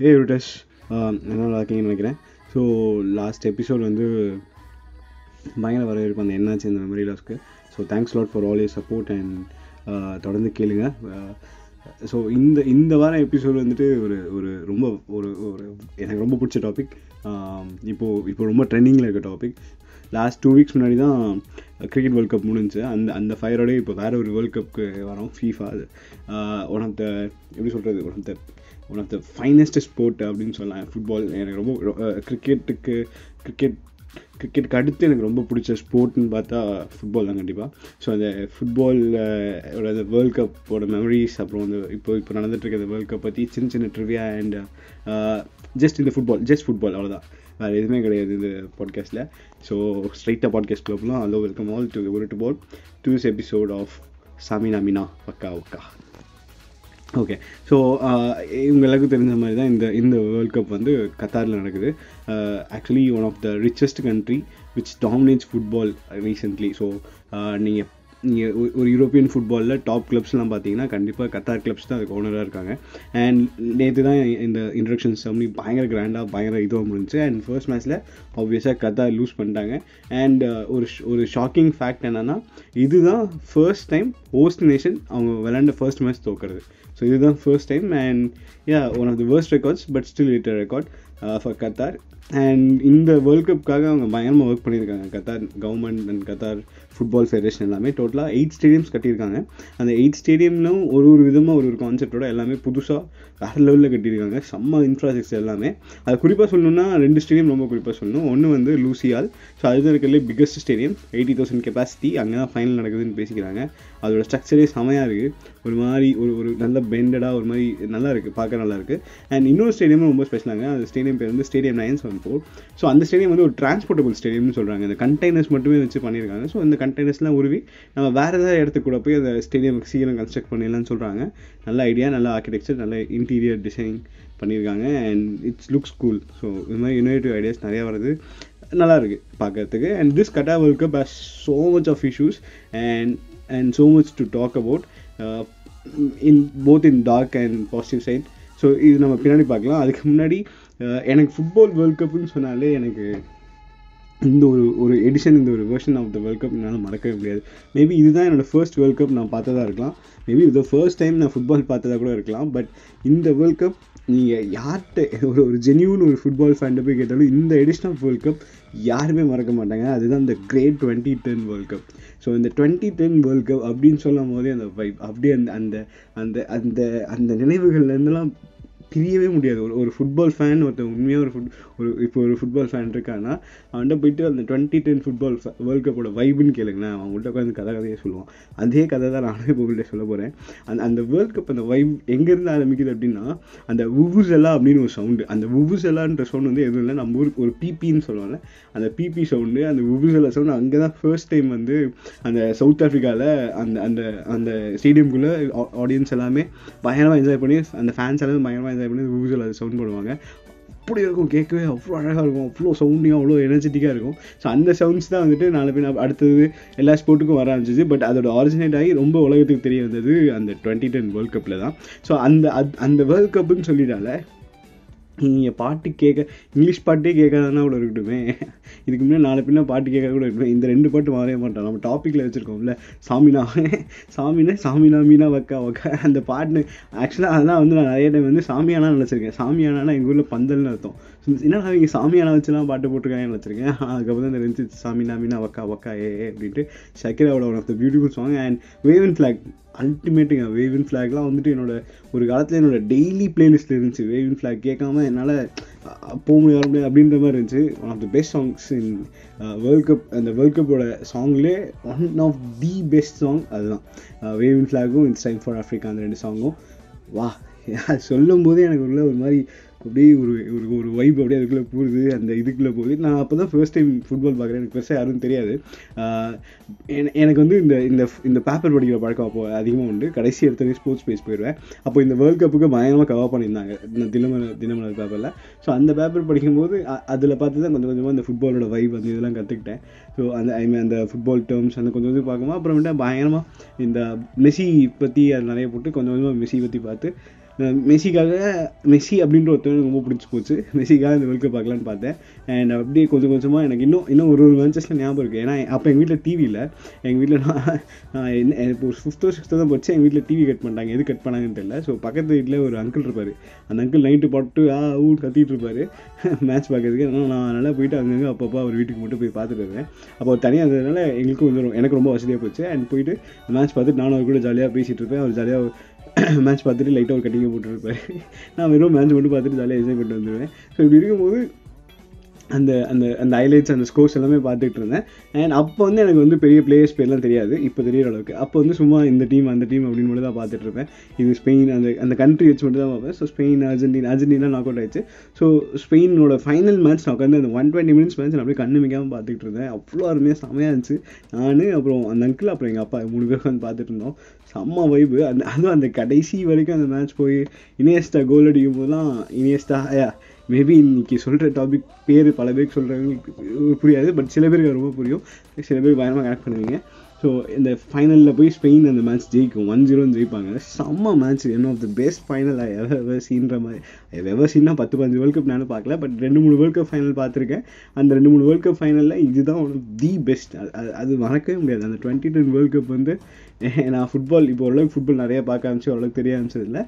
ஏ ருட்டஸ் என்ன நல்லா இருக்கீங்கன்னு நினைக்கிறேன். ஸோ லாஸ்ட் எபிசோட் வந்து பயங்கர வரவேற்பு அந்த என்னாச்சு இந்த memory லாஸ்க்கு so thanks lot for all your support and தொடர்ந்து கேளுங்க. Uh, ஸோ இந்த இந்த வாரம் எபிசோடு வந்துட்டு ஒரு ஒரு ரொம்ப ஒரு ஒரு எனக்கு ரொம்ப பிடிச்ச டாபிக் um, இப்போது இப்போ ரொம்ப ட்ரெண்டிங்கில் இருக்க டாபிக் லாஸ்ட் டூ வீக்ஸ் முன்னாடி தான் கிரிக்கெட் வேர்ல்ட் கப் முடிஞ்சு அந்த அந்த ஃபயரோட இப்போ வேறு ஒரு வேர்ல்ட் கப்புக்கு வரோம் ஃபீஃபா அது. ஒன் ஆஃப் த எப்படி சொல்கிறது one of the one of the finest sport அப்படின்னு சொல்லலாம். ஃபுட்பால் எனக்கு ரொம்ப கிரிக்கெட்டுக்கு கிரிக்கெட் கிரிக்கெட்டுக்கு அடுத்து எனக்கு ரொம்ப பிடிச்ச ஸ்போர்ட்னு பார்த்தா ஃபுட்பால் தான் கண்டிப்பாக ஸோ அந்த ஃபுட்பால் அந்த வேர்ல்ட் கப்போட மெமரிஸ் அப்புறம் அந்த இப்போ இப்போ நடந்துட்டுருக்க அந்த வேர்ல்ட் கப் பற்றி சின்ன சின்ன ட்ரிவியா அண்ட் ஜஸ்ட் இந்த ஃபுட்பால் ஜஸ்ட் ஃபுட்பால் அவ்வளோதான் வேறு எதுவுமே கிடையாது இந்த பாட்காஸ்ட்டில் ஸோ ஸ்ட்ரைட்டாக பாட்காஸ்ட் கிளப்லாம் ஹலோ வெல்கம் ஆல் டு ஒரு to pod two episode of சாமினா மீனா பக்கா ஒக்கா ஓகே ஸோ uh, இவங்களுக்கு தெரிஞ்ச மாதிரி தான் இந்த இந்த வேர்ல்ட் கப் வந்து கத்தாரில் நடக்குது. Actually one of the richest country which dominates football recently so நீங்கள் நீங்கள் ஒரு யூரோப்பியன் ஃபுட்பாலில் டாப் கிளப்ஸ்லாம் பார்த்தீங்கன்னா கண்டிப்பாக கத்தார் கிளப்ஸ் தான் அதுக்கு ஓனராக இருக்காங்க. அண்ட் நேற்று தான் இந்த இன்ட்ரக்ஷன் செம்னி பயங்கர கிராண்டாக பயங்கர இதுவாக முடிஞ்சு அண்ட் ஃபர்ஸ்ட் மேட்ச்சில் ஆப்வியஸாக கத்தார் லூஸ் பண்ணிட்டாங்க. அண்ட் uh, ஒரு ஒரு ஷாக்கிங் ஃபேக்ட் என்னென்னா இதுதான் ஃபர்ஸ்ட் டைம் ஹோஸ்ட் நேஷன் அவங்க விளாண்ட ஃபர்ஸ்ட் மேட்ச் தோக்கிறது. ஸோ இதுதான் first time and yeah one of the worst records but still it record for Qatar. And இந்த வேர்ல்ட் கப்புக்காக அவங்க பயங்கரமாக ஒர்க் பண்ணியிருக்காங்க. Qatar government and Qatar football federation எல்லாமே டோட்டலாக எயிட் ஸ்டேடியம்ஸ் கட்டியிருக்காங்க. அந்த எயிட் ஸ்டேடியம்னும் ஒரு ஒரு விதமாக ஒரு ஒரு கான்செப்டோட எல்லாமே புதுசாக வேறு லெவலில் கட்டியிருக்காங்க. செம்ம இன்ஃப்ராஸ்ட்ரக்சர் எல்லாமே. அது குறிப்பாக சொல்லணும்னா ரெண்டு ஸ்டேடியம் ரொம்ப குறிப்பாக சொல்லணும். ஒன்று வந்து லூசியால் ஸோ அதுதான் இருக்கிறதுலே biggest stadium eighty thousand capacity அங்கே தான் ஃபைனல் நடக்குதுன்னு பேசிக்கிறாங்க. அதோட ஸ்ட்ரக்சரே செமையாக இருக்குது ஒரு மாதிரி ஒரு ஒரு நல்ல பெண்டடாக ஒரு மாதிரி நல்லா இருக்குது பார்க்க நல்லா இருக்குது அண்ட் இன்னொரு ஸ்டேடியமும் ரொம்ப ஸ்பெஷலாங்க அந்த ஸ்டேடியம் பேர் வந்து stadium nines one four so அந்த ஸ்டேடியம் வந்து ஒரு டிரான்ஸ்போர்ட்டபிள் ஸ்டேடியம்னு சொல்கிறாங்க இந்த கண்டெய்னர்ஸ் மட்டுமே வச்சு பண்ணியிருக்காங்க. ஸோ இந்த கண்டெய்னர்ஸ்லாம் உருவி நம்ம வேறு ஏதாவது இடத்துக்கு கூட போய் அந்த ஸ்டேடியம் சீக்கிரம் கன்ஸ்ட்ரக்ட் பண்ணிடலாம்னு சொல்கிறாங்க நல்ல ஐடியா நல்ல ஆர்கிடெக்சர் நல்ல இன்டீரியர் டிசைன் பண்ணியிருக்காங்க. And it's looks cool so இது மாதிரி இன்னோவேட்டிவ் ஐடியாஸ் நிறையா வருது நல்லா இருக்குது பார்க்கறதுக்கு. And this Qatar world cup has so much of issues and and so much to talk about in both in dark and positive side so இது நம்ம பின்னாடி பார்க்கலாம். அதுக்கு முன்னாடி uh, எனக்கு ஃபுட்பால் வேர்ல்ட் கப்புன்னு சொன்னாலே எனக்கு இந்த ஒரு ஒரு எடிஷன் இந்த ஒரு version of the world cup என்னால் மறக்கவே முடியாது. மேபி இதுதான் என்னோடய ஃபர்ஸ்ட் வேர்ல்ட் கப் நான் பார்த்ததா இருக்கலாம். மேபி இது ஃபர்ஸ்ட் டைம் நான் ஃபுட்பால் பார்த்ததா கூட இருக்கலாம். பட் இந்த வேர்ல்ட் கப் நீங்கள் யார்கிட்ட ஒரு ஒரு ஜென்யூன் ஒரு ஃபுட்பால் ஃபேண்ட்டை போய் கேட்டாலும் இந்த எடிஷன் ஆஃப் வேர்ல்ட் கப் யாருமே மறக்க மாட்டாங்க. அதுதான் இந்த great twenty ten world cup so இந்த டுவெண்ட்டி டென் வேர்ல்ட் கப் அப்படின்னு சொல்லும் போதே அந்த வைப் அப்படியே அந்த அந்த அந்த அந்த அந்த நினைவுகள்லேருந்துலாம் பிரியவே முடியாது. ஒரு ஒரு ஃபுட்பால் ஃபேன் ஒருத்தர் உண்மையாக ஒரு ஃபுட் ஒரு இப்போ ஒரு ஃபுட்பால் ஃபேன் இருக்கான்னா அவன்கிட்ட போயிட்டு அந்த டுவெண்ட்டி டென் ஃபுட்பால் வேர்ல்ட் கப்போட வைப்புன்னு கேளுங்களேன். அவங்கள்ட்ட உட்காந்து கதை கதையை சொல்லுவான். அதே கதை தான் நானும் இப்போ உங்கள்கிட்ட சொல்ல போகிறேன் அந்த அந்த வேர்ல்ட் கப் அந்த வைப் எங்கேருந்து ஆரம்பிக்குது அப்படின்னா அந்த உவுசெல்லா அப்படின்னு ஒரு சவுண்டு அந்த உவுசெல்லான்ற சவுண்ட் வந்து எதுவும் இல்லை. நம்ம ஊருக்கு ஒரு பிபின்னு சொல்லுவாங்கல்ல அந்த பிபி சவுண்டு அந்த உவுசெல்லா சவுண்டு அங்கே தான் ஃபர்ஸ்ட் டைம் வந்து அந்த சவுத் ஆஃப்ரிக்காவில் அந்த அந்த அந்த ஸ்டேடியம்குள்ளே ஆடியன்ஸ் எல்லாமே பயங்கரமாக என்ஜாய் பண்ணி அந்த ஃபேன்ஸ் எல்லாமே பயங்கரமாக என்ஜாய் பண்ணி ஊசல் அது சவுண்ட் போடுவாங்க. அப்படி இருக்கும் கேட்கவே அவ்வளோ அழகாக இருக்கும் அவ்வளோ சவுண்டிங்காக அவ்வளோ எனர்ஜெட்டிக்காக இருக்கும். ஸோ அந்த சவுண்ட்ஸ் தான் வந்துட்டு நாலு பேர் அடுத்தது எல்லா ஸ்போர்ட்டுக்கும் வர ஆரம்பிச்சிச்சு பட் அதோட ஆரிஜினேட் ஆகி ரொம்ப உலகத்துக்கு தெரிய வந்தது அந்த டுவெண்ட்டி டென் வேர்ல்ட் கப்பில் தான். ஸோ அந்த அந்த வேர்ல்ட் கப்புன்னு சொல்லிட்டால நீங்கள் பாட்டு கேட்க இங்கிலீஷ் பாட்டே கேட்காதானா கூட இருக்கட்டுமே. இதுக்கு முன்னாடி நாலு பின்னா பாட்டு கேட்க கூட இருக்கட்டும். இந்த ரெண்டு பாட்டு மாறவே மாட்டோம். நம்ம டாப்பிக்கில் வச்சுருக்கோம்ல சாமினா சாமினா சாமினா மீனா வக்கா வக்கா. அந்த பாட்டு ஆக்சுவலாக அதெல்லாம் வந்து நான் நிறைய டைம் வந்து சாமியானா நினச்சிருக்கேன். சாமியானா எங்கள் ஊரில் பந்தல்னு அர்த்தம். என்ன அவங்க சாமியான வச்சுலாம் பாட்டு போட்டிருக்காங்கன்னு வச்சுருக்கேன். அதுக்கப்புறம் தான் தெரிஞ்சு சாமி நாமினா வக்கா வக்கா ஏ அப்படின்ட்டு ஷக்கிராவோட one of the beautiful song and wavin' flag அல்டிமேட்டுங்க வேவின் ஃப்ளாக்லாம் வந்துட்டு என்னோட ஒரு காலத்தில் என்னோட டெய்லி பிளேலிஸ்ட்டில் இருந்துச்சு. வேவின் ஃப்ளாக் கேட்காம என்னால் போக முடியாது வர முடியாது அப்படின்ற மாதிரி இருந்துச்சு. One of the best songs in world cup அந்த வேர்ல்ட் கப்போட சாங்லே one of the best song அதுதான். வேவின் ஃப்ளாகும் இட்ஸ் டைம் ஃபார் ஆஃப்ரிக்கா அந்த ரெண்டு சாங்கும் வா சொல்லும் போதே எனக்கு உள்ள ஒரு மாதிரி அப்படியே ஒரு ஒரு ஒரு வைப் அப்படியே அதுக்குள்ளே போகுது அந்த இதுக்குள்ளே போகுது. நான் அப்போ தான் ஃபர்ஸ்ட் டைம் ஃபுட்பால் பார்க்குறேன். எனக்கு பெருசாக யாரும் தெரியாது. எனக்கு வந்து இந்த இந்த இந்த பேப்பர் படிக்கிற பழக்கம் அப்போ அதிகமாக உண்டு. கடைசி இடத்துல ஸ்போர்ட்ஸ் பேஸ் போயிடுவேன் அப்போ இந்த வேர்ல்ட் கப்புக்கு பயங்கரமாக கவர் பண்ணியிருந்தாங்க. இந்த தினமலர் தினமலர் பேப்பரில் ஸோ அந்த பேப்பர் படிக்கும்போது அதில் பார்த்து தான் கொஞ்சம் கொஞ்சமாக இந்த ஃபுட்பாலோட வைப் அந்த இதெல்லாம் கற்றுக்கிட்டேன் ஸோ அந்த ஐ மீன் அந்த ஃபுட்பால் டேர்ம்ஸ் அந்த கொஞ்சம் கொஞ்சம் பார்க்கும்போது அப்புறமேட்டா பயங்கரமாக இந்த மெஸ்ஸி பற்றி அது நிறைய போட்டு கொஞ்சம் கொஞ்சமாக மெஸ்ஸி பற்றி பார்த்து மெஸ்ஸிக்காக மெஸ்ஸி அப்படின்ற ஒருத்தர் எனக்கு ரொம்ப பிடிச்சி போச்சு. மெஸ்ஸிக்காக இந்த வேர்ல்ட் கப் பார்க்கலான்னு பார்த்தேன். அண்ட் அப்படியே கொஞ்சம் கொஞ்சமாக எனக்கு இன்னும் இன்னும் ஒரு ஒரு மேட்சஸில் ஞாபகம் இருக்குது ஏன்னா அப்போ எங்கள் வீட்டில் டிவி இல்லை. எங்கள் வீட்டில் நான் என்ன இப்போ ஒரு ஃபிஃப்த்தோ சிக்ஸ்த்தோ தான் போச்சு எங்கள் வீட்டில் டிவி கட் பண்ணிட்டாங்க. எது கட் பண்ணாங்கன்னு தெரியல. ஸோ பக்கத்து வீட்டில் ஒரு அங்கிள் இருப்பார். அந்த அங்கிள் நைட்டு போட்டு ஆ ஊ கத்திட்டு இருப்பார். மேட்ச் பார்க்கறதுக்கு. அதனால் நான் நல்லா போயிட்டு அங்கங்கே அப்பப்போ அவர் வீட்டுக்கு மட்டும் போய் பார்த்துட்டு இருந்தேன் அப்போ தனியாக இருந்ததுனால எங்களுக்கும் கொஞ்சம் எனக்கு ரொம்ப வசதியாக போச்சு. அண்ட் போயிட்டு மேட்ச் பார்த்துட்டு நானும் அவர் கூட ஜாலியாக பேசிகிட்டு இருப்பேன். அவர் ஜாலியாக மேட்ச் பார்த்துட்டு லைட்டாக ஒரு கட்டிங்க போட்டுருப்பாரு நான் வெறும் மேட்ச் மட்டும் பார்த்துட்டு ஜாலியாக என்ஜாய் பண்ணிட்டு வந்துடுவேன் ஸோ இப்படி இருக்கும்போது அந்த அந்த அந்த ஹைலைட்ஸ் அந்த ஸ்கோர்ஸ் எல்லாமே பார்த்துட்டு இருந்தேன். அண்ட் அப்போ வந்து எனக்கு வந்து பெரிய பிளேயர்ஸ் பேர்லாம் தெரியாது. இப்போ தெரியற அளவுக்கு. அப்போ வந்து சும்மா இந்த டீம் அந்த டீம் அப்படின்னு மட்டும் தான் பார்த்துட்டு இருப்பேன். இது ஸ்பெயின் அந்த அந்த கண்ட்ரி வச்சு மட்டும் தான் பார்ப்பேன். So Spain Argentina Argentina knock out ஆயிடுச்சு. ஸோ ஸ்பெயினோட ஃபைனல் மேட்ச் நான் உட்காந்து அந்த ஒன் டுவெண்ட்டி மினிட்ஸ் மேட்ச் நான் அப்படியே கண்ணு மிக்காமல் பார்த்துட்டு இருந்தேன். அவ்வளோ அருமையாக செமையாக இருந்துச்சு. நான் அப்புறம் அந்த அங்கிள் அப்புறம் எங்கள் அப்பா மூணு பேர் வந்து பார்த்துட்டு இருந்தோம். செம்ம வைப்பு அந்த அதுவும் அந்த கடைசி வரைக்கும் அந்த மேட்ச் போய் இனியஸ்டா கோல் அடிக்கும் போதெல்லாம் இனியஸ்டா மேபி இன்னைக்கு சொல்கிற டாபிக் பேர் பல பேருக்கு சொல்கிறவங்களுக்கு புரியாது பட் சில பேருக்கு ரொம்ப புரியும். சில பேர் பயங்கரமாக கனெக்ட் பண்ணுவீங்க. ஸோ இந்த ஃபைனலில் போய் ஸ்பெயின் அந்த மேட்ச் ஜெயிக்கும். ஒன் ஜீரோன்னு ஜெயிப்பாங்க. செம்ம match one of the best final I ever ever சீன்ற மாதிரி. எவர் பத்து பதினஞ்சு வேர்ல்ட் கப் நானும் பார்க்கல பட் ரெண்டு மூணு வேர்ல்ட் கப் ஃபைனல் பார்த்துருக்கேன். அந்த ரெண்டு மூணு வேர்ல்ட் கப் ஃபைனலில் இதுதான் ஒன் ஆஃப் தி பெஸ்ட் அது அது மறக்கவே முடியாது. அந்த டுவெண்ட்டி டென் வேர்ல்ட் கப் வந்து நான் ஃபுட்பால் இப்போ ஓரளவுக்கு ஃபுட்பால் நிறைய பார்க்க ஆரம்பிச்சு ஓரளவுக்கு தெரிய ஆரம்பிச்சதில்லை.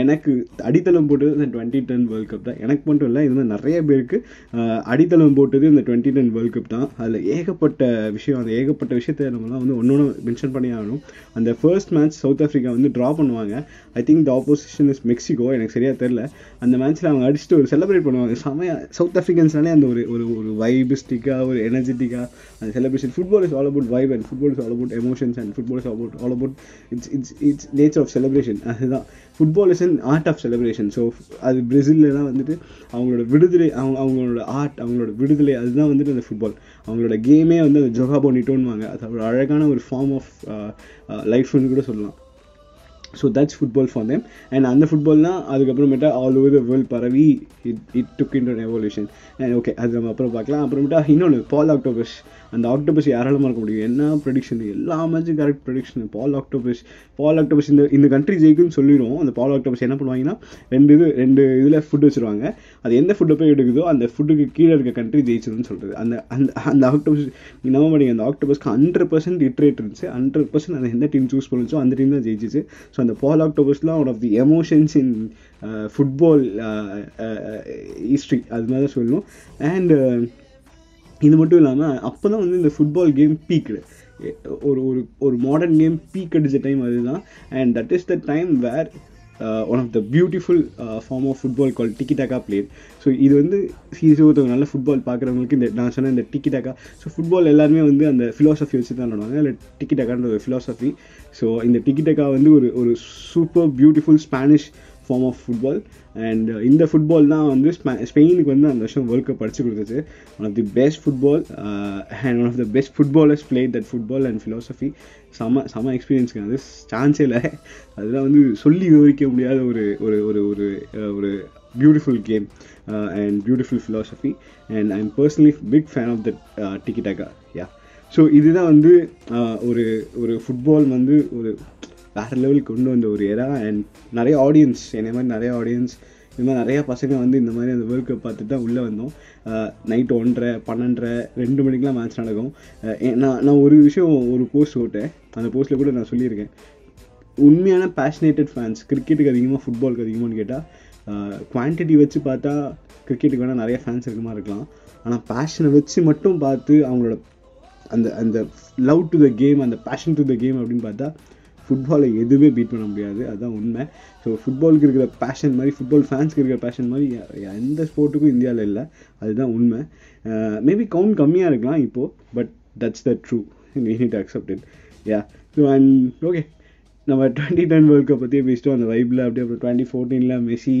எனக்கு அடித்தளம் போட்டது இந்த டுவெண்ட்டி டென் வேர்ல்ட் கப் தான். எனக்கு மட்டும் இல்லை இது மாதிரி நிறைய பேருக்கு அடித்தளம் போட்டது இந்த டுவெண்ட்டி டென் வேர்ல்ட் கப் தான். அதில் ஏகப்பட்ட விஷயம் அந்த ஏகப்பட்ட விஷயத்தை நம்மலாம் வந்து ஒன்று ஒன்று மென்ஷன் பண்ணி ஆகணும். அந்த ஃபர்ஸ்ட் மேட்ச் சவுத் ஆஃப்ரிக்கா வந்து ட்ரா பண்ணுவாங்க. I think the opposition is Mexico எனக்கு சரியாக தெரில அந்த மேட்ச்சில் அவங்க அடிச்சுட்டு ஒரு செலிப்ரேட் பண்ணுவாங்க. செமையாக சவுத் ஆஃப்ரிக்கன்ஸ்னாலே அந்த ஒரு ஒரு ஒரு வைபிஸ்டிக்காக ஒரு எனர்ஜெட்டிக்காக அந்த celebration football is all about vibe and football is all about emotions and football is about all about it's it's it's nature of celebration அதுதான். Football is and art of celebration so அது பிரேசில்லாம் வந்துட்டு அவங்களோட விடுதலை அவங்க அவங்களோட art அவங்களோட விடுதலை அதுதான் வந்துட்டு அந்த ஃபுட்பால் அவங்களோட கேமே வந்து அந்த ஜொகா போனிட்டோன்னுவாங்க அது ஒரு அழகான ஒரு ஃபார்ம் ஆஃப் லைஃப்னு கூட சொல்லலாம். So that's football for them and அந்த ஃபுட்பால்னால் அதுக்கப்புறமேட்டா ஆல் ஓவர் த வேர்ல்ட் பரவி it it took in evolution and okay அது நம்ம அப்புறம் பார்க்கலாம். அப்புறமேட்டா இன்னொன்று பால் ஆக்டோபஸ் அந்த ஆக்டோபஸ் யாரால மறக்க முடியும்? என்ன ப்ரொடிக்ஷன் எல்லா மேட்சும் correct prediction Paul octopus Paul octopus இந்த இந்த கண்ட்ரி ஜெயிக்குன்னு சொல்லிடுவோம் அந்த பால் ஆக்டோபஸ் என்ன பண்ணுவாங்கன்னா ரெண்டு இது ரெண்டு இதில் ஃபுட் வச்சுருவாங்க. அது எந்த ஃபுட்டை போய் எடுக்குதோ அந்த ஃபுட்டுக்கு கீழே இருக்க கண்ட்ரி ஜெயிச்சிருன்னு சொல்கிறது அந்த அந்த அந்த ஆக்டோபஸ் நீ நம்ப மாட்டீங்க அந்த ஆக்டோபஸ்க்கு ஹண்ட்ரட் பர்சன்ட் இட்ரேட் இருந்துச்சு. ஹண்ட்ரட் பர்சன்ட் அந்த எந்த டீம் சூஸ் பண்ணுச்சோ அந்த டீம் தான் ஜெயிச்சிச்சு. ஸோ அந்த Paul ஆக்டோபஸ்லாம் one of the emotions in football history அது மாதிரி தான் சொல்லணும். அண்ட் uh, இது மட்டும் இல்லாமல் அப்போ தான் வந்து இந்த ஃபுட்பால் கேம் பீக்டு ஒரு ஒரு ஒரு மாடர்ன் கேம் பீக் அடிச்ச டைம் அதுதான். And that is the time where one of the beautiful form of football call tiki taka played so இது வந்து சீரியஸ் ஒருத்தவங்க நல்ல ஃபுட்பால் பார்க்குறவங்களுக்கு இந்த நான் சொன்ன இந்த டிக்கிடாக்கா ஸோ ஃபுட்பால் எல்லாருமே வந்து அந்த ஃபிலாசபி வச்சு தான் விளாடுவாங்க இல்லை டிக்கிடாக்கான்ற ஒரு ஃபிலாசபி ஸோ இந்த டிக்கிடாக்கா வந்து ஒரு ஒரு super beautiful Spanish form of football and இந்த ஃபுட்பால் தான் வந்து ஸ்பெயினுக்கு வந்து அந்த வருஷம் வேர்ல்ட் கப் அடிச்சு கொடுத்துச்சு. One of the best football and one of the best footballers played that football and philosophy செம செம எக்ஸ்பீரியன்ஸ்க்கு அது. சான்ஸே இல்லை. அதெல்லாம் வந்து சொல்லி விவரிக்க முடியாத ஒரு ஒரு ஒரு ஒரு ஒரு beautiful game and beautiful philosophy and I am personally big fan of that tiki taka yeah so இதுதான் வந்து uh, ஒரு ஒரு ஃபுட்பால் வந்து ஒரு வேறு லெவலுக்கு கொண்டு வந்த ஒரு ஏரா அண்ட் நிறைய ஆடியன்ஸ் என்னை மாதிரி நிறைய ஆடியன்ஸ் இந்த மாதிரி நிறையா பசங்க வந்து இந்த மாதிரி அந்த வேர்ல்ட் கப் பார்த்துட்டு தான் உள்ளே வந்தோம். நைட் ஒன்றரை பன்னெண்டரை ரெண்டு மணிக்கெலாம் மேட்ச் நடக்கும். நான் நான் ஒரு விஷயம் ஒரு போஸ்ட் போட்டேன். அந்த போஸ்ட்டில் கூட நான் சொல்லியிருக்கேன். உண்மையான பேஷனேட்டட் ஃபேன்ஸ் கிரிக்கெட்டுக்கு அதிகமாக ஃபுட்பாலுக்கு அதிகமானு கேட்டால் குவான்டிட்டி வச்சு பார்த்தா கிரிக்கெட்டுக்கு வேணால் நிறைய ஃபேன்ஸ் இருக்க மாதிரி இருக்கலாம் ஆனால் பேஷனை வச்சு மட்டும் பார்த்து அவங்களோட அந்த அந்த லவ் டு த கேம் அந்த பேஷன் டு த கேம் அப்படின்னு பார்த்தா ஃபுட்பாலை எதுவுமே பீட் பண்ண முடியாது. அதுதான் உண்மை. ஸோ ஃபுட்பாலுக்கு இருக்கிற பேஷன் மாதிரி ஃபுட்பால் ஃபேன்ஸ்க்கு இருக்கிற பேஷன் மாதிரி எந்த ஸ்போர்ட்டுக்கும் இந்தியாவில் இல்லை. அதுதான் உண்மை. மேபி கவுண்ட் கம்மியாக இருக்கலாம் இப்போது but that's the true we need accept it yeah so and okay நம்ம டுவெண்ட்டி டென் வேர்ல்ட் கப் பற்றியே பேசிட்டோம் அந்த வைப்பில் அப்படியே அப்புறம் டுவெண்ட்டி ஃபோர்டீனில் மெஸ்ஸி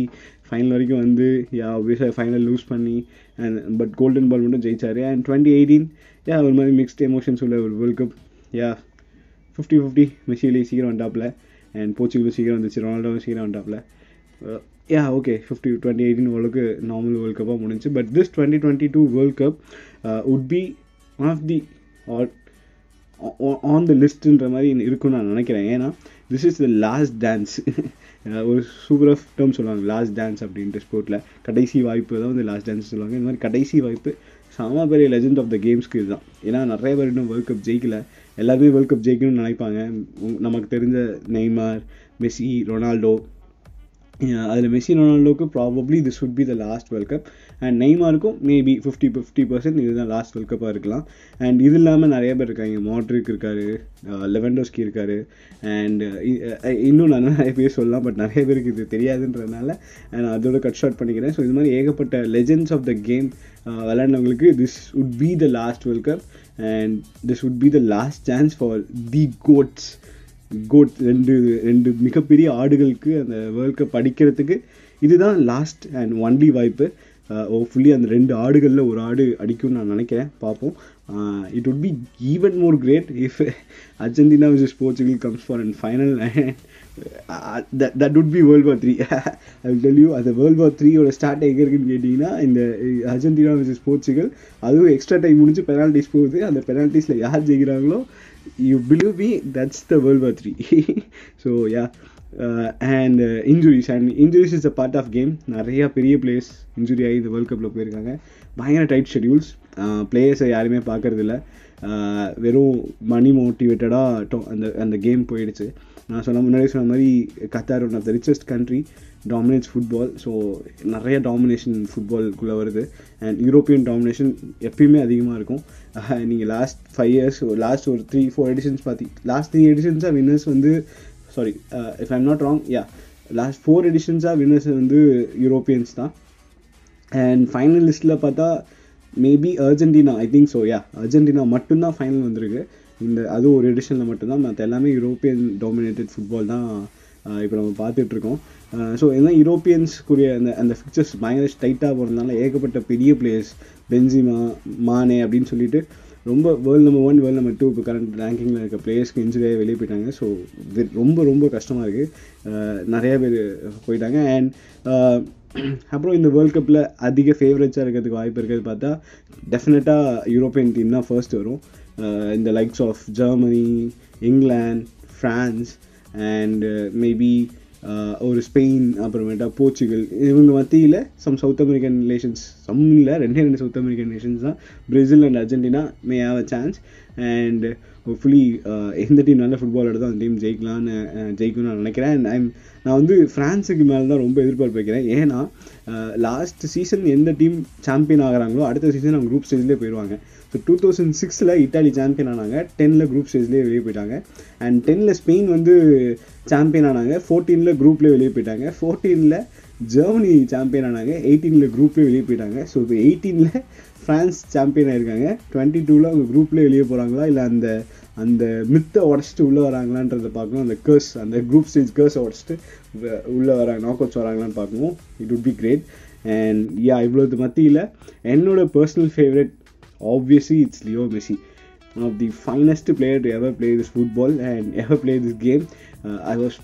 ஃபைனல் வரைக்கும் வந்து யா ஆப்வியஸாக ஃபைனல் லூஸ் பண்ணி அண்ட் பட் கோல்டன் பால் மட்டும் ஜெயிச்சார். அண்ட் டுவெண்ட்டி எயிட்டீன் யா ஒரு மாதிரி மிக்ஸ்ட் எமோஷன்ஸ் உள்ள ஒரு world cup yeah fifty fifty மெஸ்ஸிலே சீக்கிரம் வந்தாப்பில் அண்ட் போர்ச்சுகலும் சீக்கிரம் வந்துச்சு ரொனால்டோவும் சீக்கிரம் வந்தாப்பில். Yeah okay fifty twenty eighteen ஓரளவுக்கு நார்மல் வேர்ல்ட் கப்பாக முடிஞ்சு but this twenty twenty two world cup would be one of the are on the லிஸ்ட்டுன்ற மாதிரி இருக்குன்னு நான் நினைக்கிறேன். ஏன்னா this is the last dance ஒரு சூப்பர் ஆஃப் டேர்ம் சொல்லுவாங்க லாஸ்ட் டான்ஸ் அப்படின்ற ஸ்போர்ட்டில் கடைசி வாய்ப்பு தான் வந்து லாஸ்ட் டான்ஸ் சொல்லுவாங்க. இந்த மாதிரி கடைசி வாய்ப்பு செம பெரிய legend of the game skill தான். ஏன்னா நிறைய பேர் இன்னும் வேர்ல்ட் கப் ஜெயிக்கல. எல்லாருமே வேர்ல்ட் கப் ஜெயிக்கணும்னு நினைப்பாங்க. நமக்கு தெரிஞ்ச நெய்மார் மெஸ்ஸி ரொனால்டோ அதில் Messi ரொனால்டோக்கு probably this would be the last world cup and நெய்மாருக்கும் maybe fifty fifty percent இதுதான் லாஸ்ட் வேர்ல்ட் கப்பாக இருக்கலாம். அண்ட் இது இல்லாமல் நிறைய பேர் இருக்காங்க. மாட்ரிக் இருக்காரு uh, லெவன்டோஸ்கி இருக்காரு. அண்ட் uh, uh, இன்னும் நான் நிறைய பேர் சொல்லலாம் பட் நிறைய பேருக்கு இது தெரியாதுன்றதுனால நான் அதோட கட் ஷார்ட் பண்ணிக்கிறேன். ஸோ இது மாதிரி ஏகப்பட்ட legends of the game விளையாண்டவங்களுக்கு this would be the last world cup and this would be the last chance for the GOATs GOAT ரெண்டு ரெண்டு மிகப்பெரிய ஆடுகளுக்கு அந்த வேர்ல்ட் கப் அடிக்கிறதுக்கு இதுதான் லாஸ்ட் அண்ட் ஒன்லி வாய்ப்பு. ஹோப்ஃபுல்லி அந்த ரெண்டு ஆடுகளில் ஒரு ஆடு அடிக்கும்னு நான் நினைக்கிறேன். பார்ப்போம். It would be even more great if Argentina versus Portugal comes for and final that would be world war three I tell you அந்த வேர்ல்ட் வார் த்ரீயோட ஸ்டார்ட் எங்கே இருக்குன்னு கேட்டிங்கன்னா இந்த அர்ஜென்டினா விசஸ் போர்ச்சுகல் அதுவும் எக்ஸ்ட்ரா டைம் முடிஞ்சு penalties போகுது. அந்த பெனால்ட்டிஸில் யார் ஜெயிக்கிறாங்களோ you believe me that's the world war three so yeah and injuries and injuries is a part of game நிறையா பெரிய பிளேயர்ஸ் இன்ஜுரி ஆகி இந்த வேர்ல்ட் கப்பில் போயிருக்காங்க. பயங்கர டைட் ஷெடியூல்ஸ் பிளேயர்ஸை யாருமே பார்க்குறதில்ல. Uh, வெறும் மணி மோட்டிவேட்டடாக டோ அந்த அந்த கேம் போயிடுச்சு. நான் சொன்ன முன்னாடி சொன்ன மாதிரி Qatar one of the richest country dominates football so நிறைய டாமினேஷன் ஃபுட்பால்குள்ளே வருது. அண்ட் யூரோப்பியன் டாமினேஷன் எப்பயுமே அதிகமாக இருக்கும். நீங்கள் லாஸ்ட் ஃபைவ் இயர்ஸ் லாஸ்ட் ஒரு த்ரீ ஃபோர் எடிஷன்ஸ் பார்த்தி லாஸ்ட் த்ரீ எடிஷன்ஸாக வின்னர்ஸ் வந்து sorry if I'm not wrong yeah last four எடிஷன்ஸாக winners வந்து யூரோப்பியன்ஸ் தான். அண்ட் ஃபைனல் லிஸ்ட்டில் பார்த்தா maybe Argentina I think so yeah Argentina மட்டும்தான் ஃபைனல் வந்திருக்கு. இந்த அது ஒரு எடிஷனில் மட்டும்தான். மற்ற எல்லாமே யூரோப்பியன் டாமினேட்டட் ஃபுட்பால் தான் uh, இப்போ நம்ம பார்த்துட்ருக்கோம் ஸோ uh, இதெல்லாம் யூரோப்பியன்ஸ்க்குரிய அந்த அந்த ஃபிக்சர்ஸ் பயங்கர டைட்டாக போகிறதுனால ஏகப்பட்ட பெரிய பிளேயர்ஸ் பென்சிமா மானே அப்படின்னு சொல்லிட்டு ரொம்ப world number one world number two இப்போ கரண்ட் ரேங்கிங்கில் இருக்க பிளேயர்ஸ்க்கு இன்ஜுரியாக வெளியே போயிட்டாங்க. ஸோ ரொம்ப ரொம்ப கஷ்டமாக இருக்குது நிறைய பேர் போயிட்டாங்க. அண்ட் அப்புறம் இந்த வேர்ல்ட் கப்பில் அதிக ஃபேவரட்ஸாக இருக்கிறதுக்கு வாய்ப்பு இருக்கிறது பார்த்தா டெஃபினட்டாக யூரோப்பியன் டீம் தான் ஃபர்ஸ்ட் வரும். இந்த likes of Germany England France and maybe ஒரு ஸ்பெயின் அப்புறமேட்டா போர்ச்சுகல். இவங்க மத்தியில் some South American relations some இல்லை ரெண்டே ரெண்டு சவுத் அமெரிக்கன் ரிலேஷன்ஸ் தான். Brazil and Argentina may have a chance and fully எந்த டீம் நல்ல ஃபுட்பால் எடுத்தோ அந்த டீம் ஜெயிக்கலான்னு ஜெயிக்கணும்னு நான் நினைக்கிறேன். அண்ட் ஐம் நான் வந்து ஃப்ரான்ஸுக்கு மேலே தான் ரொம்ப எதிர்பார்ப்பு வைக்கிறேன். ஏன்னா லாஸ்ட் சீசன் எந்த டீம் சாம்பியன் ஆகிறாங்களோ அடுத்த சீசன் அவங்க குரூப் ஸ்டேஜ்லேயே போயிடுவாங்க டூ தௌசண்ட் சிக்ஸில் இட்டாலி சாம்பியன் ஆனாங்க. டெனில் குரூப் ஸ்டேஜ்லேயே வெளியே போயிட்டாங்க. அண்ட் டெனில் ஸ்பெயின் வந்து சாம்பியன் ஆனாங்க. ஃபோர்டீனில் குரூப்லேயே வெளியே போயிட்டாங்க. ஃபோர்டீனில் ஜெர்மனி சாம்பியன் ஆனாங்க. எயிட்டீனில் குரூப்லேயே வெளியே போயிட்டாங்க. ஸோ இப்போ எயிட்டீனில் ஃப்ரான்ஸ் சாம்பியன் ஆயிருக்காங்க. டுவெண்ட்டி டூவில் அவங்க குரூப்லேயே வெளியே போகிறாங்களா இல்லை அந்த அந்த மித்தை உடச்சிட்டு உள்ளே வராங்களான்றதை பார்க்கணும். அந்த கேர்ஸ் அந்த குரூப் ஸ்டேஜ் கேர்ஸை உடச்சிட்டு உள்ளே வராங்க நாக் அவுட்ஸ் வராங்களான்னு பார்க்கணும். It would be great and yeah இவ்வளோது மத்தியில் என்னோடய personal favourite obviously it's Leo Messi one of the finest player to ever play this football and ever play this game I was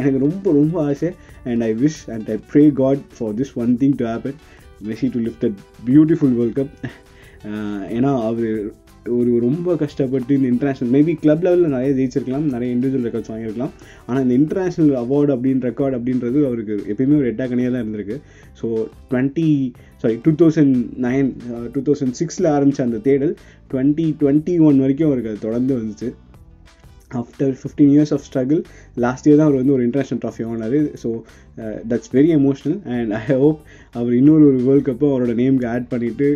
எனக்கு ரொம்ப ரொம்ப ஆசை. And I wish and I pray God for this one thing to happen Messi to lift that beautiful world cup ஏன்னா அவர் ஒரு ரொம்ப கஷ்டப்பட்டு இந்த இன்டர்நேஷ்னல் மேபி கிளப் லெவலில் நிறைய ஜெயிச்சிருக்கலாம் நிறைய இண்டிவிஜுவல் ரெக்கார்ட்ஸ் வாங்கியிருக்கலாம். ஆனால் இந்த இன்டர்நேஷ்னல் அவார்டு அப்படின்ற ரெக்கார்டு அப்படின்றது அவருக்கு எப்பயுமே ஒரு எட்டா கனியாக தான் இருந்திருக்கு. So twenty sorry two thousand nine two thousand சிக்ஸில் ஆரம்பித்த அந்த தேடல் டுவெண்ட்டி டுவெண்ட்டி ஒன் வரைக்கும் அவருக்கு அது தொடர்ந்து வந்துச்சு. After fifteen years of struggle last year தான் அவர் வந்து ஒரு இன்டர்நேஷ்னல் ட்ராஃபி வாங்கினார். So that's very emotional and I hope அவர் இன்னொரு ஒரு வேர்ல்ட் கப்பை அவரோட நேமுக்கு ஆட் பண்ணிவிட்டு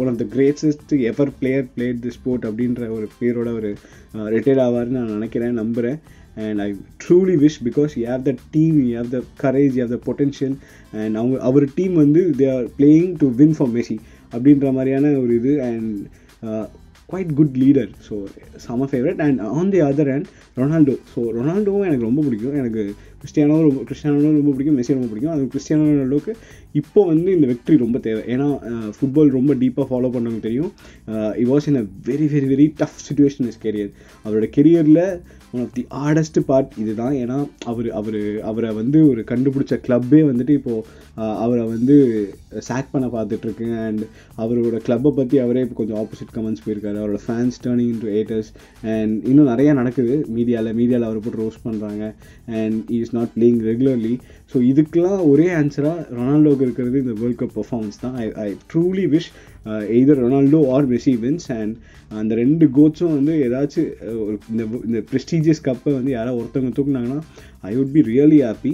one of the greatest ever player played the sport அப்படின்ற ஒரு பேரோட அவர் ரிட்டையர் uh, ஆவார்னு நான் நினைக்கிறேன் நம்புகிறேன் and I truly wish because you have the team you have the courage you have the potential and அவங்க அவர் டீம் வந்து they are playing to win for Messi அப்படின்ற மாதிரியான ஒரு இது and quite good leader so செம favourite and on the other and Ronaldo so ரொனால்டோவும் எனக்கு ரொம்ப பிடிக்கும். எனக்கு கிறிஸ்டியானோ ரொம்ப கிறிஸ்டியானோ ரொம்ப பிடிக்கும் மெஸ்ஸி ரொம்ப பிடிக்கும். அது கிறிஸ்டியானோ ரொனால்டோக்கு இப்போ வந்து இந்த வெற்றி ரொம்ப தேவை. ஏன்னா ஃபுட்பால் ரொம்ப டீப்பாக ஃபாலோ பண்ணவங்க தெரியும். He was in a very very very tough situation is career அவரோட கெரியரில் one of the hardest part இதுதான். ஏன்னா அவர் அவர் அவரை வந்து ஒரு கண்டுபிடிச்ச கிளப்பே வந்துட்டு இப்போது அவரை வந்து சேக் பண்ண பார்த்துட்ருக்கு. அண்ட் அவரோட கிளப்பை பற்றி அவரே இப்போ கொஞ்சம் ஆப்போசிட் கமெண்ட்ஸ் போயிருக்காரு. அவரோட fans turning into haters and இன்னும் நிறையா நடக்குது. மீடியாவில் மீடியாவில் அவரை போட்டு ரோஸ் பண்ணுறாங்க and he is not playing regularly so இதுக்கெலாம் ஒரே ஆன்சராக ரொனால்டோக்கு இருக்கிறது இந்த வேர்ல்ட் கப் பர்ஃபார்மன்ஸ் தான். I I truly wish either Ronaldo or Messi wins and அந்த ரெண்டு கோட்ஸும் வந்து ஏதாச்சும் uh, ஒரு இந்த இந்த ப்ரெஸ்டீஜியஸ் கப்பை வந்து யாராவது ஒருத்தவங்க தூக்குனாங்கன்னா I would be really happy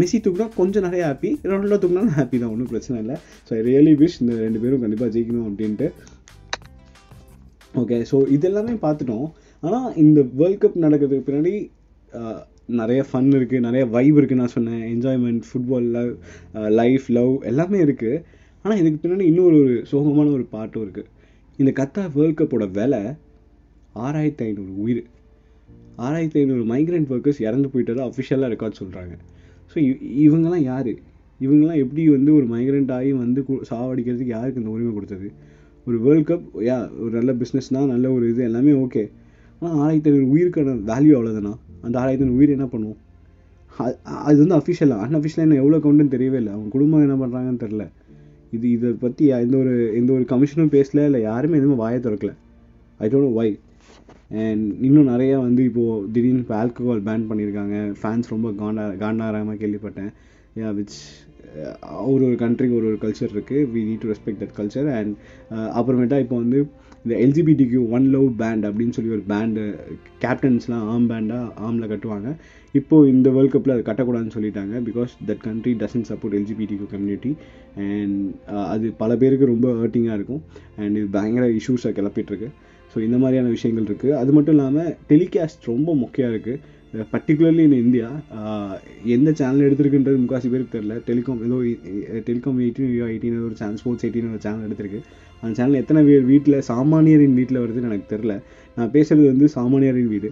Messi தூக்குனா கொஞ்சம் நிறைய ஹாப்பி ரொனால்டோ தூக்குனாலும் ஹாப்பி தான். ஒன்றும் பிரச்சனை இல்லை. ஸோ ஐ ரியலி விஷ் இந்த ரெண்டு பேரும் கண்டிப்பாக ஜெயிக்கணும் அப்படின்ட்டு. ஓகே ஸோ இதெல்லாமே பார்த்துட்டோம். ஆனால் இந்த வேர்ல்ட் கப் நடக்கிறதுக்கு பின்னாடி uh, நிறைய ஃபன் இருக்குது நிறைய வைப் இருக்குது நான் சொன்னேன். Enjoyment football love life love எல்லாமே இருக்குது ஆனால் இதுக்கு பின்னாடி இன்னொரு ஒரு சோகமான ஒரு பாட்டும் இருக்குது இந்த கத்தார் வேர்ல்ட் கப்போட விலை ஆறாயிரத்தி ஐநூறு உயிர். ஆறாயிரத்தி ஐநூறு மைக்ரெண்ட் ஒர்க்கர்ஸ் இறந்து போயிட்டதா அஃபிஷியலாக ரெக்கார்ட் சொல்கிறாங்க ஸோ இவங்கெல்லாம் யார்? இவங்கெல்லாம் எப்படி வந்து ஒரு மைக்ரெண்ட் ஆகி வந்து சாவடிக்கிறதுக்கு யாருக்கு இந்த உரிமை கொடுத்தது? ஒரு வேர்ல்ட் கப் யா ஒரு நல்ல பிஸ்னஸ்னால் நல்ல ஒரு இது எல்லாமே ஓகே ஆனால் ஆறாயிரத்தி ஐநூறு உயிருக்கான வேல்யூ அவ்வளோதானா அந்த ஆறாயிரத்தி ஐநூறு உயிர் என்ன பண்ணுவோம் அது வந்து அஃபிஷியலாக அன்அஃபிஷியலாக என்ன எவ்வளோ கவுண்டுன்னு தெரியவே இல்லை. அவங்க குடும்பம் என்ன பண்ணுறாங்கன்னு தெரில இது இதை பற்றி எந்த ஒரு எந்த ஒரு கமிஷனும் பேசல. இல்லை யாருமே எதுவுமே வாயை திறக்கல. I don't know why and இன்னும் நிறையா வந்து இப்போது திடீர்னு இப்போ ஆல்கஹால் பேன் பண்ணியிருக்காங்க. ஃபேன்ஸ் ரொம்ப காண்டா காண்டாராமல் கேள்விப்பட்டேன். யா விச் ஒரு ஒரு கண்ட்ரிக்கு ஒரு ஒரு கல்ச்சர் இருக்குது we need to respect that culture and அப்புறமேட்டா இப்போ வந்து இந்த எல்ஜிபிடிக்கு ஒன் லவ் பேண்ட் அப்படின்னு சொல்லி ஒரு பேண்டு கேப்டன்ஸ்லாம் ஆம் பேண்டாக ஆமில் கட்டுவாங்க. இப்போது இந்த வேர்ல்ட் கப்பில் அது கட்டக்கூடாதுன்னு சொல்லிட்டாங்க because that country doesn't support எல்ஜிபிடிக்கு community and அது பல பேருக்கு ரொம்ப ஹர்ட்டிங்காக இருக்கும். அண்ட் இது பயங்கர இஷ்யூஸை கிளப்பிட்டுருக்கு ஸோ இந்த மாதிரியான விஷயங்கள் இருக்குது அது மட்டும் இல்லாமல் டெலிகாஸ்ட் ரொம்ப முக்கியம் இருக்குது பர்டிகுலர்லி இன் இந்தியா எந்த சேனல் எடுத்திருக்குன்றது முக்காசி பேருக்கு தெரில டெலிகாம் ஏதோ டெலிகாம் எயிட்டீன் எயிட்டீன் ஒரு சேனல் ஸ்போர்ட்ஸ் எயிட்டின் ஒரு சேனல் எடுத்திருக்கு. அந்த சேனல் எத்தனை பேர் வீட்டில் சாமானியரின் வீட்டில் வருதுன்னு எனக்கு தெரில நான் பேசுகிறது வந்து சாமானியரின் வீடு.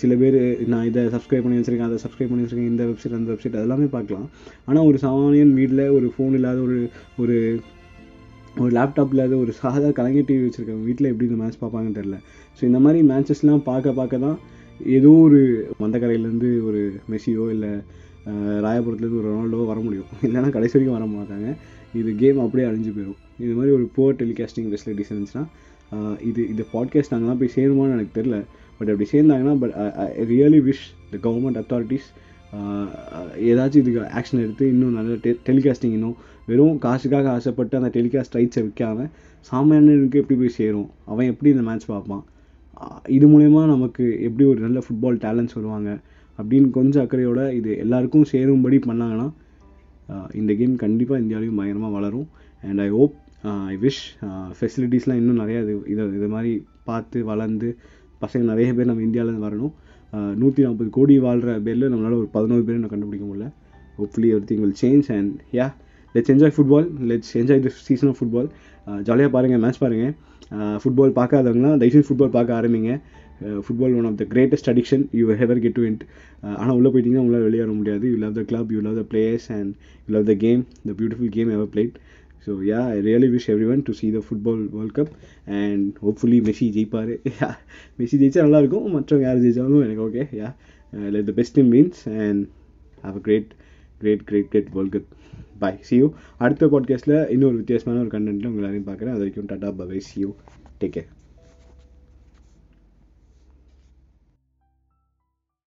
சில பேர் நான் இதை சப்ஸ்கிரைப் பண்ணி வச்சுருக்கேன் அதை சப்ஸ்கிரைப் பண்ணி வச்சுருக்கேன் இந்த வெப்சைட் அந்த வெப்சைட் அதெல்லாமே பார்க்கலாம். ஆனால் ஒரு சாமானியன் வீட்டில் ஒரு ஃபோன் இல்லாத ஒரு ஒரு ஒரு லேப்டாப் இல்லாத ஒரு சாதா கலைஞர் டிவி வச்சுருக்கவங்க வீட்டில் எப்படி இந்த மேட்ச் பார்ப்பாங்கன்னு தெரில ஸோ இந்த மாதிரி மேட்சஸ்லாம் பார்க்க பார்க்க தான் ஏதோ ஒரு மந்தக்கரையிலேருந்து ஒரு மெஸ்ஸியோ இல்லை ராயபுரத்துலேருந்து ஒரு ரொனால்டோ வர முடியும். இல்லைனா கடைசி வரைக்கும் வர மாட்டாங்க. இது கேம் அப்படியே அழிஞ்சு போயிடும் இது மாதிரி ஒரு புவர் டெலிகாஸ்டிங் ஃபெசிலிட்டிஸ் இருந்துச்சுன்னா இது இந்த பாட்காஸ்ட் அங்கெல்லாம் போய் சேருமான்னு எனக்கு தெரில பட் அப்படி சேர்ந்தாங்கன்னா but I really wish the government authorities ஏதாச்சும் இதுக்கு ஆக்ஷன் எடுத்து இன்னும் நல்ல டெ டெலிகாஸ்டிங் இன்னும் வெறும் காசுக்காக ஆசைப்பட்டு அந்த டெலிகாஸ்ட் ரைட்ஸை விற்காம சாமானியனுக்கு எப்படி போய் சேரும்? அவன் எப்படி இந்த மேட்ச் பார்ப்பான்? இது மூலயமா நமக்கு எப்படி ஒரு நல்ல ஃபுட்பால் டேலண்ட்ஸ் வருவாங்க அப்படின்னு கொஞ்சம் அக்கறையோட இது எல்லாருக்கும் சேரும்படி பண்ணாங்கன்னா இந்த கேம் கண்டிப்பாக இந்தியாவிலையும் பயங்கரமாக வளரும். And I hope I wish ஃபெசிலிட்டிஸ்லாம் இன்னும் நிறையா இது இதை இது மாதிரி பார்த்து வளர்ந்து பசங்க நிறைய பேர் நம்ம இந்தியாவிலேருந்து வரணும். நூற்றி நாற்பது கோடி வாழ்கிற பேரில் நம்மளால் ஒரு பதினோரு பேர் நான் கண்டுபிடிக்க முடியல. Hopefully everything will change and yeah let's enjoy football let's enjoy the season of football ஜாலியாக பாருங்கள் மேட்ச் பாருங்கள் ஃபுட்பால் பார்க்காதவங்களாம் தயவுசெய்து ஃபுட்பால் பார்க்க ஆரம்பிங்க football one of the greatest addiction you ever get to in ஆனால் உள்ளே போயிட்டீங்கன்னா உங்களால் விளையாட முடியாது. You love the club you love the players and you love the game the beautiful game ever played so yeah I really wish everyone to see the football world cup and hopefully Messi ஜெயிப்பார். Yeah Messi ஜெயிச்சா நல்லாயிருக்கும் மற்றவங்க யார் ஜெயிச்சாலும் எனக்கு okay yeah let the best in means and have a great great great great world cup bye see you அடுத்த பாட்காஸ்ட்டில் இன்னொரு வித்தியாசமான ஒரு கண்டென்ட்டில் உங்கள் எல்லாரையும் பார்க்குறேன். அது வரைக்கும் Tata bye see you take care